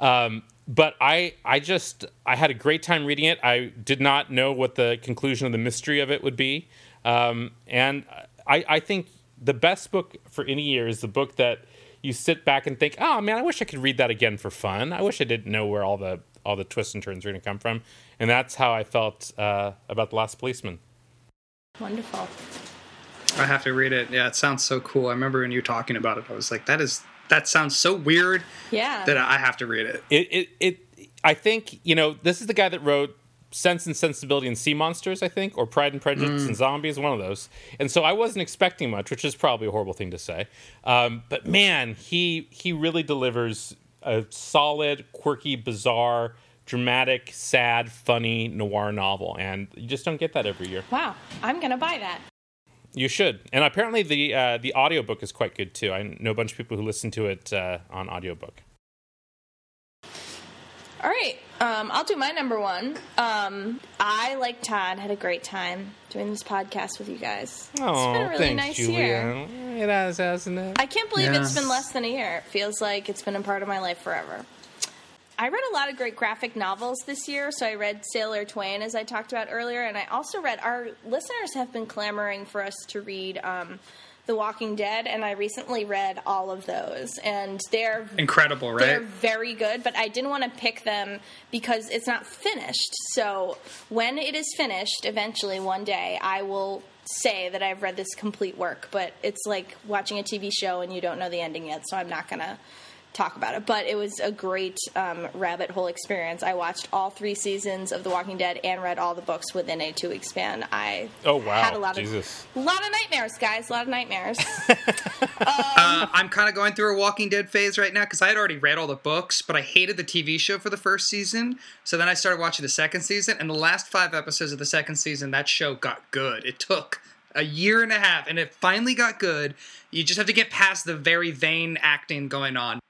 B: Um, but I, I just, I had a great time reading it. I did not know what the conclusion of the mystery of it would be, um, and I, I think the best book for any year is the book that you sit back and think, oh man, I wish I could read that again for fun. I wish I didn't know where all the all the twists and turns are going to come from, and that's how I felt uh, about the Last Policeman.
C: Wonderful.
A: I have to read it. Yeah, it sounds so cool. I remember when you were talking about it, I was like, that is that sounds so weird
C: Yeah.
A: that I have to read it.
B: It, it, it, I think you know this is the guy that wrote Sense and Sensibility and Sea Monsters, I think, or Pride and Prejudice and Zombies, one of those. And so I wasn't expecting much, which is probably a horrible thing to say. Um, but man, he he really delivers a solid, quirky, bizarre, dramatic, sad, funny noir novel, and you just don't get that every year.
C: Wow, I'm gonna buy that.
B: You should. And apparently the uh, the audiobook is quite good too. I know a bunch of people who listen to it uh, on audiobook.
C: All right, um, I'll do my number one. Um, I, like Tod, had a great time doing this podcast with you guys.
B: Oh,
C: it's been a really
B: thanks,
C: nice
B: Julia.
C: year.
B: It has, hasn't it?
C: I can't believe it's been less than a year. It feels like it's been a part of my life forever. I read a lot of great graphic novels this year. So I read Sailor Twain, as I talked about earlier, and I also read. Our listeners have been clamoring for us to read um, The Walking Dead, and I recently read all of those, and they're
A: Incredible, right?
C: they're very good, but I didn't want to pick them because it's not finished. So when it is finished, eventually one day, I will say that I've read this complete work. But it's like watching a TV show and you don't know the ending yet, so I'm not going to talk about it. But it was a great um, rabbit hole experience. I watched all three seasons of The Walking Dead and read all the books within a two week span. I
B: Oh, wow.
C: had a lot
B: Jesus.
C: of a lot of nightmares, guys. A lot of nightmares.
A: Uh, I'm kind of going through a Walking Dead phase right now because I had already read all the books, but I hated the TV show for the first season. So then I started watching the second season, and the last five episodes of the second season, that show got good. It took a year and a half, and it finally got good. You just have to get past the very vain acting going on.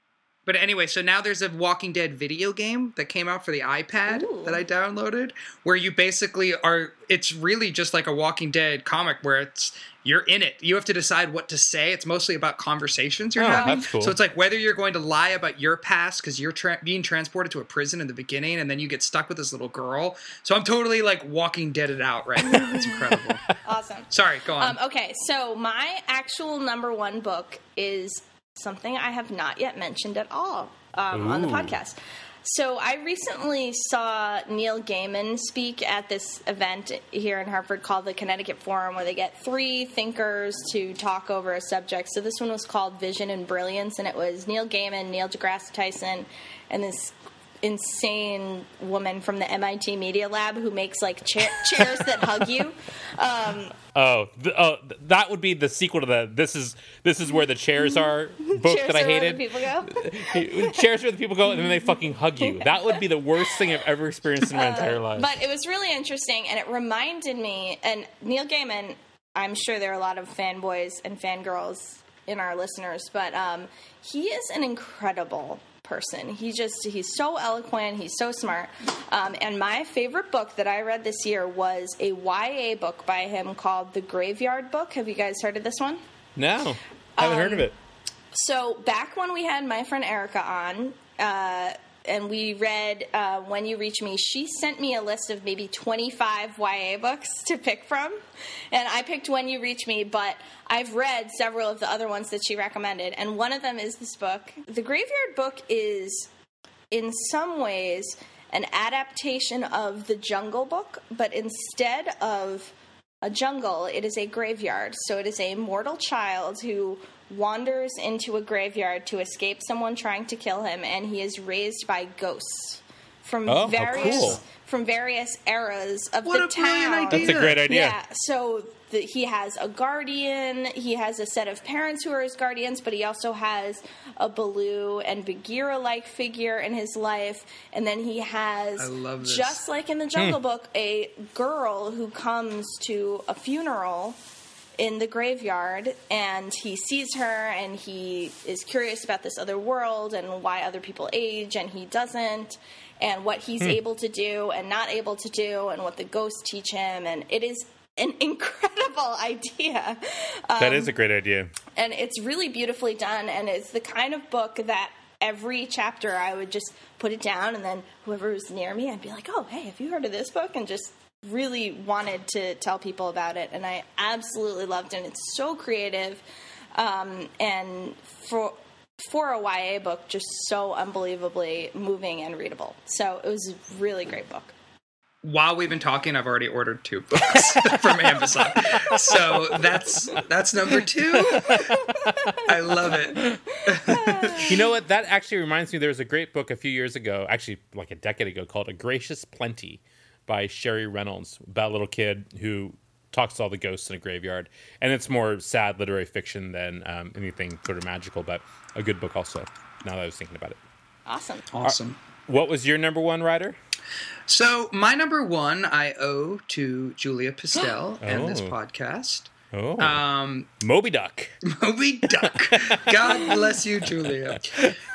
A: But anyway, so now there's a Walking Dead video game that came out for the iPad
C: Ooh.
A: that I downloaded, where you basically are. It's really just like a Walking Dead comic where it's you're in it. You have to decide what to say. It's mostly about conversations you're
B: Oh,
A: having.
B: that's cool.
A: So it's like whether you're going to lie about your past because you're tra- being transported to a prison in the beginning, and then you get stuck with this little girl. So I'm totally like Walking Dead it out right now. It's incredible.
C: awesome.
A: Sorry, go on.
C: Um, okay, so my actual number one book is something I have not yet mentioned at all um, on the podcast. So I recently saw Neil Gaiman speak at this event here in Hartford called the Connecticut Forum, where they get three thinkers to talk over a subject. So this one was called Vision and Brilliance, and it was Neil Gaiman, Neil deGrasse Tyson, and this insane woman from the MIT Media Lab who makes like cha- chairs that hug you. Um,
B: Oh, th- oh, th- that would be the sequel to the "This is this is where the chairs are" book
C: chairs
B: that I
C: are where the
B: hated.
C: people go.
B: chairs where the people go, and then they fucking hug you. That would be the worst thing I've ever experienced in my entire life.
C: But it was really interesting, and it reminded me. And Neil Gaiman, I'm sure there are a lot of fanboys and fangirls in our listeners, but um, he is an incredible person. He just he's so eloquent. He's so smart. Um, and my favorite book that I read this year was a YA book by him called The Graveyard Book. Have you guys heard of this one?
B: no, I haven't heard
C: Um,
B: of it.
C: So back when we had my friend Erica on, uh, and we read uh, "When You Reach Me," she sent me a list of maybe 25 YA books to pick from, and I picked "When You Reach Me." But I've read several of the other ones that she recommended, and one of them is this book. The Graveyard Book is, in some ways, an adaptation of the Jungle Book, but instead of a jungle, it is a graveyard. So it is a mortal child who wanders into a graveyard to escape someone trying to kill him, and he is raised by ghosts from
B: Oh, how
C: various
B: cool.
C: from various eras of
A: What
C: the
A: a brilliant
C: town.
A: idea.
B: That's a great idea.
C: Yeah, so the, he has a guardian. He has a set of parents who are his guardians, but he also has a Baloo and Bagheera like figure in his life. And then he has,
A: I love this.
C: just like in the Jungle hmm. Book, a girl who comes to a funeral in the graveyard and he sees her and he is curious about this other world and why other people age and he doesn't and what he's able to do and not able to do and what the ghosts teach him and it is an incredible idea.
B: That
C: um,
B: is a great idea.
C: and it's really beautifully done and it's the kind of book that every chapter i would just put it down and then whoever was near me i'd be like oh hey have you heard of this book? and just really wanted to tell people about it and i absolutely loved it and it's so creative um, and for for a ya book just so unbelievably moving and readable so it was a really great book
A: While we've been talking, I've already ordered two books from Amazon. So that's that's number two. I love it.
B: You know what? That actually reminds me. There was a great book a few years ago, actually like a decade ago, called "A Gracious Plenty" by Sheri Reynolds about a little kid who talks to all the ghosts in a graveyard, and it's more sad literary fiction than um, anything sort of magical, but a good book also. Now that I was thinking about it,
C: Awesome.
A: Awesome.
B: what was your number one Rider?
A: So my number one I owe to Julia Pistell and this
B: Oh.
A: podcast.
B: Oh,
A: Um,
B: Moby Duck.
A: Moby Duck. God bless you, Julia.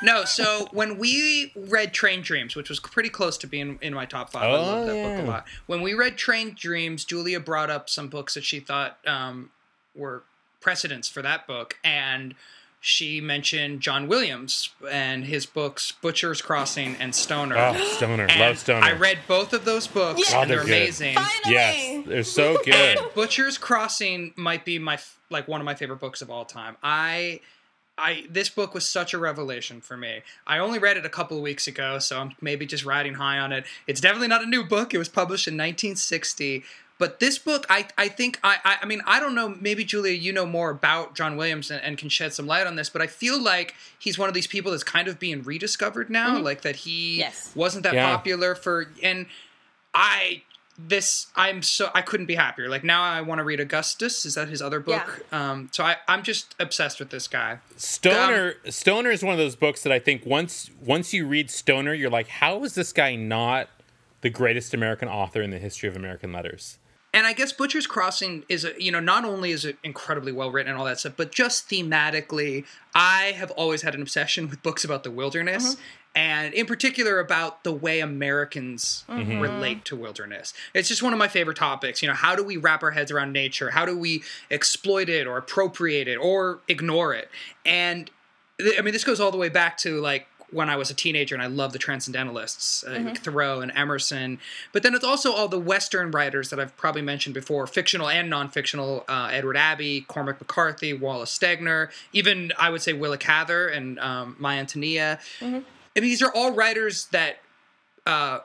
A: No, so when we read Train Dreams, which was pretty close to being in my top five, I love
B: Oh,
A: that
B: yeah.
A: book a lot. When we read Train Dreams, Julia brought up some books that she thought um, were precedents for that book, and she mentioned John Williams and his books Butcher's Crossing and Stoner.
B: Oh, Stoner.
A: And
B: Love Stoner.
A: I read both of those books,
C: Yeah.
B: Oh,
A: and they're,
B: they're
A: amazing.
C: Finally.
B: Yes, they're so good.
A: Butcher's Crossing might be my like one of my favorite books of all time. I I this book was such a revelation for me. I only read it a couple of weeks ago, so I'm maybe just riding high on it. It's definitely not a new book. It was published in 1960. But this book, I, I think I, I I mean I don't know maybe Julia you know more about John Williams and, and can shed some light on this but I feel like he's one of these people that's kind of being rediscovered now like that he
C: Yes.
A: wasn't that
B: Yeah.
A: popular for and I this I'm so I couldn't be happier. Like now I want to read Augustus. Is that his other book? Um, so I I'm just obsessed with this guy.
B: Stoner Stoner is one of those books that I think once once you read Stoner, you're like, how is this guy not the greatest American author in the history of American letters?
A: And I guess Butcher's Crossing is a you know not only is it incredibly well written and all that stuff, but just thematically, I have always had an obsession with books about the wilderness. Mm-hmm. And in particular, about the way Americans mm-hmm. relate to wilderness. It's just one of my favorite topics. You know, how do we wrap our heads around nature? How do we exploit it or appropriate it or ignore it? And I mean, this goes all the way back to like when I was a teenager and I loved the transcendentalists, uh, like Thoreau and Emerson. But then it's also all the Western writers that I've probably mentioned before, fictional and non-fictional, uh, Edward Abbey, Cormac McCarthy, Wallace Stegner, even I would say Willa Cather and um, My Antonia. I mean, these are all writers that uh,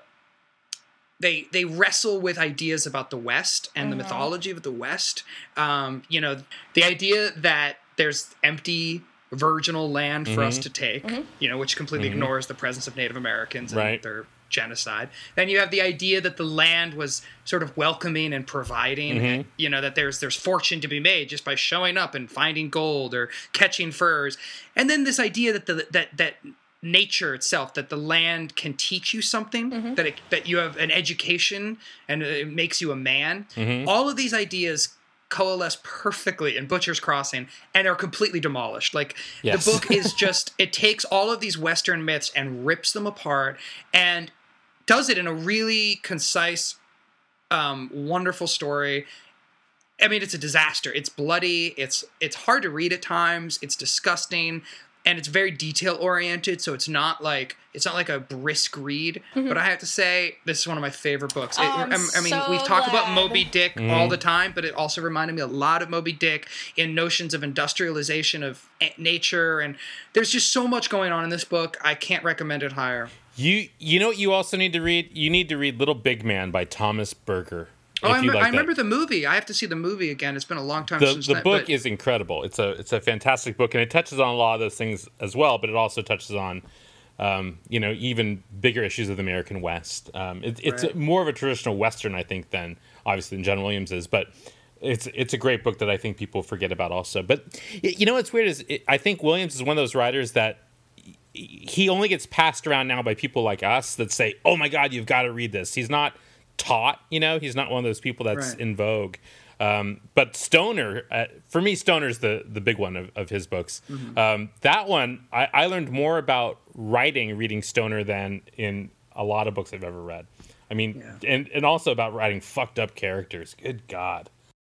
A: they they wrestle with ideas about the West and the mythology of the West. Um, you know, the idea that there's empty virginal land for us mm-hmm. to take, mm-hmm. you know, which completely mm-hmm. ignores the presence of Native Americans and
B: Right.
A: their genocide. Then you have the idea that the land was sort of welcoming and providing, and, you know, that there's there's fortune to be made just by showing up and finding gold or catching furs. And then this idea that the that that nature itself that the land can teach you something that it, that you have an education and it makes you a man. All of these ideas coalesce perfectly in butcher's crossing and are completely demolished like
B: Yes.
A: the book is just it takes all of these western myths and rips them apart and does it in a really concise um, wonderful story I mean, it's a disaster. It's bloody. It's it's hard to read at times. It's disgusting, and it's very detail oriented. So it's not like it's not like a brisk read. But I have to say, this is one of my favorite books. It-
C: Mm-hmm. Oh, I'm
A: I'm- I mean,
C: so
A: we've talked about. Moby Dick all the time, but it also reminded me a lot of Moby Dick in notions of industrialization of nature, and there's just so much going on in this book. I can't recommend it higher.
B: You you know what you also need to read? You need to read Little Big Man by Thomas Berger.
A: Oh, I, remember,
B: like
A: I remember the movie. I have to see the movie again. It's been a long time
B: the,
A: since
B: the
A: that.
B: book
A: but-
B: is incredible. It's a it's a fantastic book, and it touches on a lot of those things as well. But it also touches on, um, you know, even bigger issues of the American West. Um, it, it's
A: Right.
B: more of a traditional Western, I think, than obviously than John Williams is. But it's it's a great book that I think people forget about also. But you know what's weird is it, I think Williams is one of those writers that he only gets passed around now by people like us that say, "Oh my God, you've got to read this." He's not taught, you know. He's not one of those people that's
A: Right.
B: in vogue. Um, but Stoner, uh, for me, Stoner's the the big one of, of his books.
A: Mm-hmm.
B: Um, that one, I, I learned more about writing reading Stoner than in a lot of books I've ever read. I mean,
A: Yeah.
B: and and also about writing fucked up characters. Good God.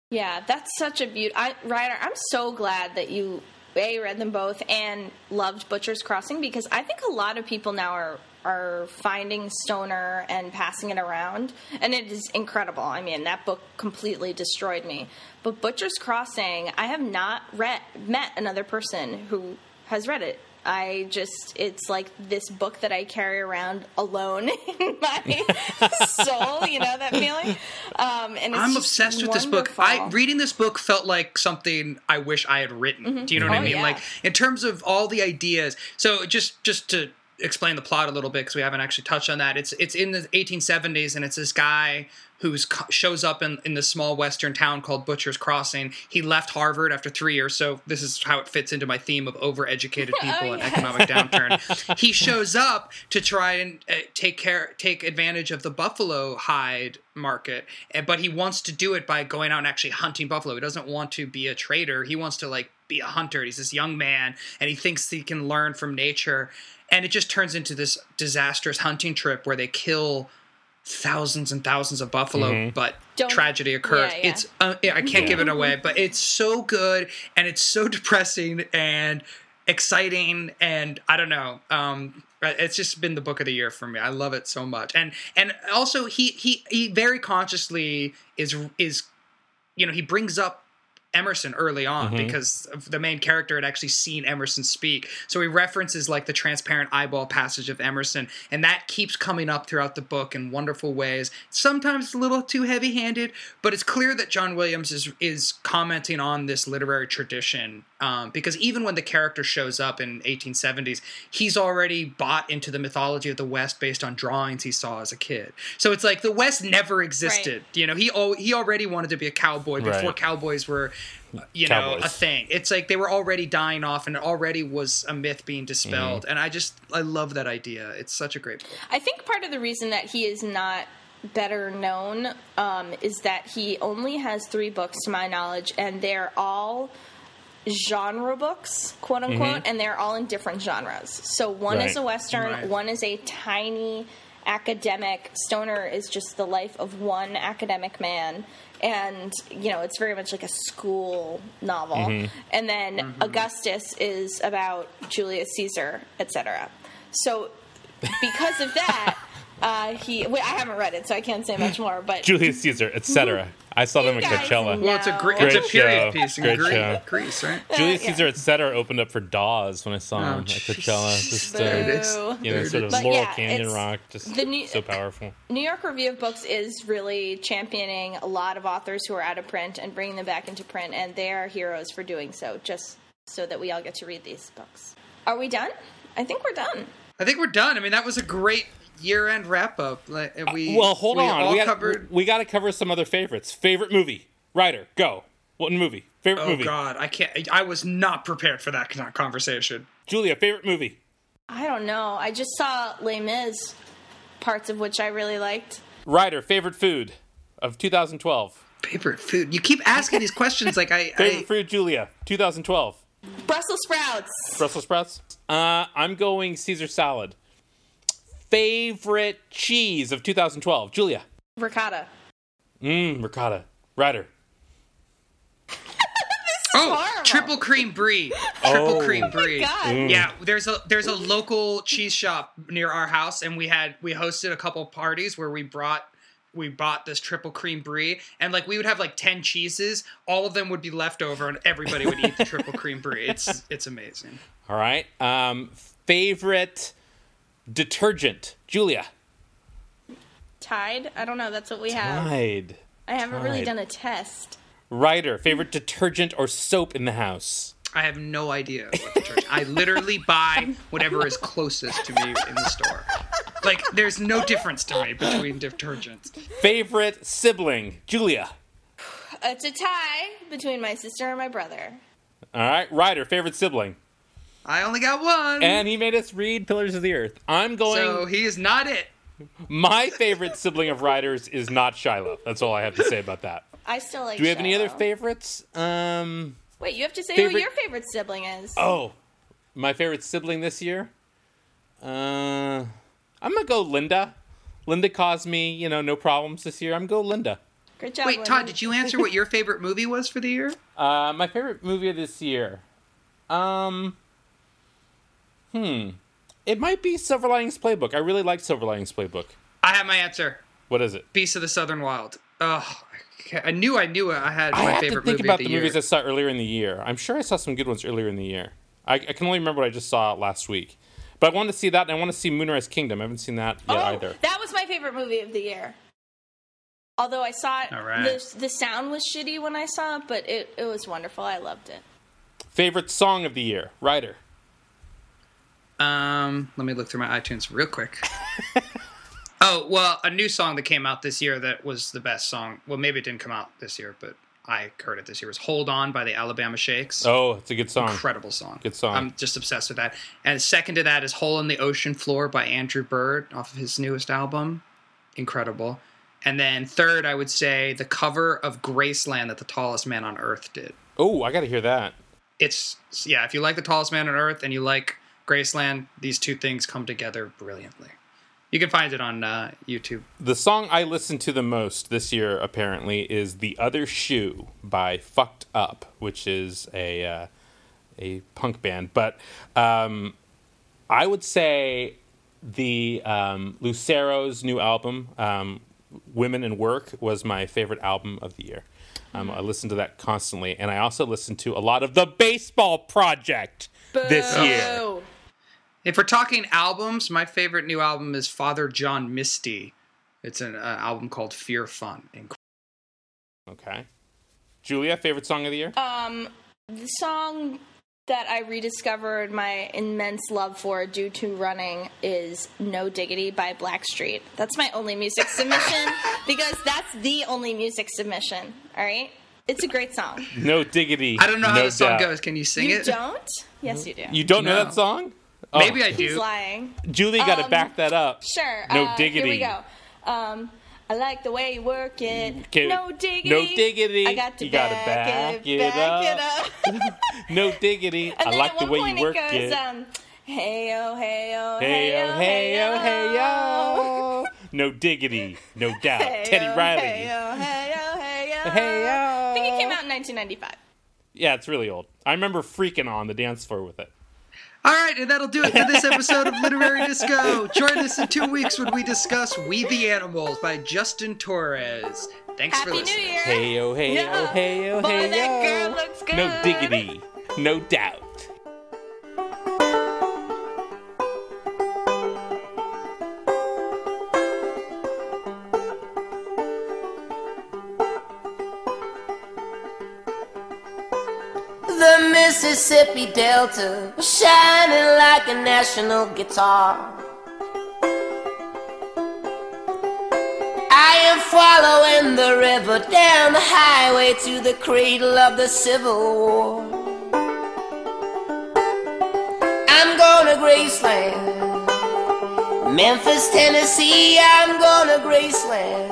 C: Yeah, that's such a beaut. I, Rider, I'm so glad that you a read them both and loved Butcher's Crossing because I think a lot of people now are are finding Stoner and passing it around, and it is incredible. I mean, that book completely destroyed me. But Butcher's Crossing, I have not read met another person who has read it. I just, it's like this book that I carry around alone in my soul, you know, that feeling? Um, and it's
A: I'm obsessed with this book. I reading this book felt like something I wish I had written. Do you know what I
C: Oh,
A: mean?
C: yeah.
A: Like in terms of all the ideas. So just just to explain the plot a little bit because we haven't actually touched on that. It's it's in the 1870s, and it's this guy who shows up in, in the small western town called Butcher's Crossing. He left Harvard after three years, so this is how it fits into my theme of overeducated
C: Oh,
A: people and
C: yes.
A: economic downturn. he shows up to try and uh, take care, take advantage of the buffalo hide market, and, but he wants to do it by going out and actually hunting buffalo. He doesn't want to be a trader. He wants to like be a hunter. He's this young man, and he thinks he can learn from nature. And it just turns into this disastrous hunting trip where they kill thousands and thousands of buffalo, but
C: Don't-
A: tragedy occurs.
C: yeah, yeah.
A: It's uh, I can't give it away, but it's so good and it's so depressing and exciting and I don't know. Um, it's just been the book of the year for me. I love it so much, and and also he he he very consciously is is you know he brings up Emerson early on mm-hmm. because the main character had actually seen Emerson speak. So he references like the transparent eyeball passage of Emerson, and that keeps coming up throughout the book in wonderful ways. Sometimes a little too heavy-handed, but it's clear that John Williams is is commenting on this literary tradition um, because even when the character shows up in 1870s, he's already bought into the mythology of the West based on drawings he saw as a kid. So it's like the West never existed. You know, he al- he already wanted to be a cowboy before
B: Right.
A: cowboys were, you know, a thing. It's like they were already dying off, and it already was a myth being dispelled.
B: Mm-hmm.
A: And I just I love that idea. It's such a great book.
C: I think part of the reason that he is not better known um, is that he only has three books, to my knowledge, and they're all genre books, quote mm-hmm. unquote, and they're all in different genres. So one is a western,
A: Right.
C: one is a tiny academic. Stoner is just the life of one academic man. And you know it's very much like a school novel, mm-hmm. and then mm-hmm. Augustus is about Julius Caesar, etc. So because of that, uh, he. Wait, I haven't read it, so I can't say much more. But
B: Julius Caesar, etc. I saw them at
C: You
B: Coachella.
C: know.
A: Well, it's a great,
C: No.
A: it's a
B: Great
A: period
B: show.
A: piece in
B: Great
A: Greece,
B: show.
A: Greece, right?
B: Julius
C: Uh, yeah.
B: Caesar, etc. opened up for Dawes when I saw him
A: Oh,
B: at Coachella.
A: jeez.
B: Just
A: There it
B: uh,
A: is.
C: Boo.
B: you know,
A: There it
B: sort of.
C: But
B: Laurel
C: yeah,
B: Canyon rock, just
C: the new-
B: so powerful.
C: New York Review of Books is really championing a lot of authors who are out of print and bringing them back into print, and they are heroes for doing so, just so that we all get to read these books. Are we done? I think we're done.
A: I think we're done. I mean, that was a great year-end wrap-up. Like and we
B: Well, hold
A: we
B: on. we got
A: covered.
B: we got to cover some other favorites. Favorite movie, writer, go. What movie? Favorite
A: Oh
B: movie, Oh
A: God, I can't. I was not prepared for that conversation.
B: Julia. Favorite movie,
C: I don't know. I just saw Les Mis, parts of which I really liked.
B: Rider, Favorite food of 2012.
A: Favorite food? You keep asking these questions like I.
B: Favorite
A: I
B: food, Julia. 2012.
C: Brussels sprouts.
B: Brussels sprouts. Uh, I'm going Caesar salad. Favorite cheese of 2012, Julia.
C: Ricotta.
B: Mmm, ricotta. Rider.
A: oh,
C: horrible.
A: triple cream brie. Triple
B: Oh.
A: cream
B: Oh
A: brie.
C: God.
A: Yeah, there's a there's a local cheese shop near our house, and we had we hosted a couple parties where we brought we bought this triple cream brie, and like we would have like ten cheeses, all of them would be left over, and everybody would eat the triple cream brie. It's it's amazing.
B: All right. Um, favorite detergent, Julia.
C: Tide. I don't know. That's what we have.
B: Tide.
C: I haven't really done a test.
B: Rider. Favorite detergent or soap in the house.
A: I have no idea what detergent. I literally buy whatever is closest to me in the store. Like, there's no difference to me between detergents.
B: Favorite sibling, Julia.
C: It's a tie between my sister and my brother.
B: All right. Rider. Favorite sibling.
A: I only got one.
B: And he made us read Pillars of the Earth. I'm going.
A: so he is not it.
B: My favorite sibling of writers is not Shiloh. That's all I have to say about that.
C: I still like.
B: Do we have any other favorites? Um.
C: Wait, you have to say who your favorite sibling is.
B: Oh, my favorite sibling this year. Uh, I'm gonna go Linda. Linda caused me, you know, no problems this year. I'm gonna go Linda.
C: Great job.
A: Wait,
C: Linda.
A: Tod, did you answer what your favorite movie was for the year?
B: Uh, my favorite movie of this year. Um. Hmm. It might be Silver Linings Playbook. I really like Silver Linings Playbook.
A: I have my answer.
B: What is it?
A: Beast of the Southern Wild. Oh, I knew I knew I had
B: I
A: my
B: have to
A: favorite
B: think
A: movie
B: about
A: the,
B: the movies I saw earlier in the year. I'm sure I saw some good ones earlier in the year. I, I can only remember what I just saw last week. But I want to see that, and I want to see Moonrise Kingdom. I haven't seen that yet
C: oh,
B: either.
C: that was my favorite movie of the year. Although I saw it,
A: All right.
C: the, the sound was shitty when I saw it, but it, it was wonderful. I loved it.
B: Favorite song of the year, Rider.
A: Um, let me look through my iTunes real quick. oh well, a new song that came out this year that was the best song. Well, maybe it didn't come out this year, but I heard it this year. Was "Hold On" by the Alabama Shakes.
B: Oh, it's a good song.
A: Incredible song.
B: Good song.
A: I'm just obsessed with that. And second to that is "Hole in the Ocean Floor" by Andrew Bird off of his newest album. Incredible. And then third, I would say the cover of Graceland that the tallest man on earth did.
B: Oh, I got to hear that.
A: It's yeah, if you like the tallest man on earth and you like Graceland, these two things come together brilliantly. You can find it on uh, YouTube.
B: The song I listened to the most this year, apparently, is "The Other Shoe" by Fucked Up, which is a uh, a punk band. But um, I would say the um, Lucero's new album, um, "Women and Work," was my favorite album of the year. Um, I listened to that constantly, and I also listened to a lot of the Baseball Project this year.
C: Boo.
A: If we're talking albums, my favorite new album is Father John Misty. It's an uh, album called Fear Fun. Inc-
B: Okay, Julia, favorite song of the year?
C: Um, the song that I rediscovered my immense love for due to running is No Diggity by Blackstreet. That's my only music submission because that's the only music submission. All right? It's a great song.
B: no diggity.
A: I don't know how
B: no
A: the song
B: doubt.
A: goes. Can you sing
C: you
A: it?
C: You don't? Yes, you do.
B: You don't know that song? Oh,
A: Maybe I
C: He's
A: do.
C: lying.
B: Julie got to
C: Um,
B: back that up.
C: Sure.
B: No
C: uh,
B: diggity.
C: Here we go. Um, I like the way you work it.
B: Okay,
C: No diggity.
B: no diggity.
C: I got to
B: You gotta
C: back,
B: back
C: it,
B: it
C: back it up.
B: No diggity.
C: and
B: I
C: then
B: like
C: at
B: the
C: one
B: way
C: point
B: you work
C: it goes,
B: it.
C: um, hey yo, hey yo,
B: hey yo, hey yo, hey yo. No diggity, no doubt.
C: Hey
B: Teddy Riley.
C: Hey yo, hey yo, hey yo.
B: Hey, yo.
C: I think it came out in 1995.
B: Yeah, it's really old. I remember freaking on the dance floor with it.
A: All right, and that'll do it for this episode of Literary Disco. Join us in two weeks when we discuss We the Animals by Justin Torres. Thanks for
C: Happy New
A: listening.
C: Year.
B: Hey yo, hey yo,
C: Yeah.
B: hey yo,
C: Boy,
B: hey
C: that girl looks good.
B: No diggity, no doubt.
D: Mississippi Delta was shining like a national guitar. I am following the river down the highway to the cradle of the Civil War. I'm going to Graceland, Memphis, Tennessee. I'm going to Graceland.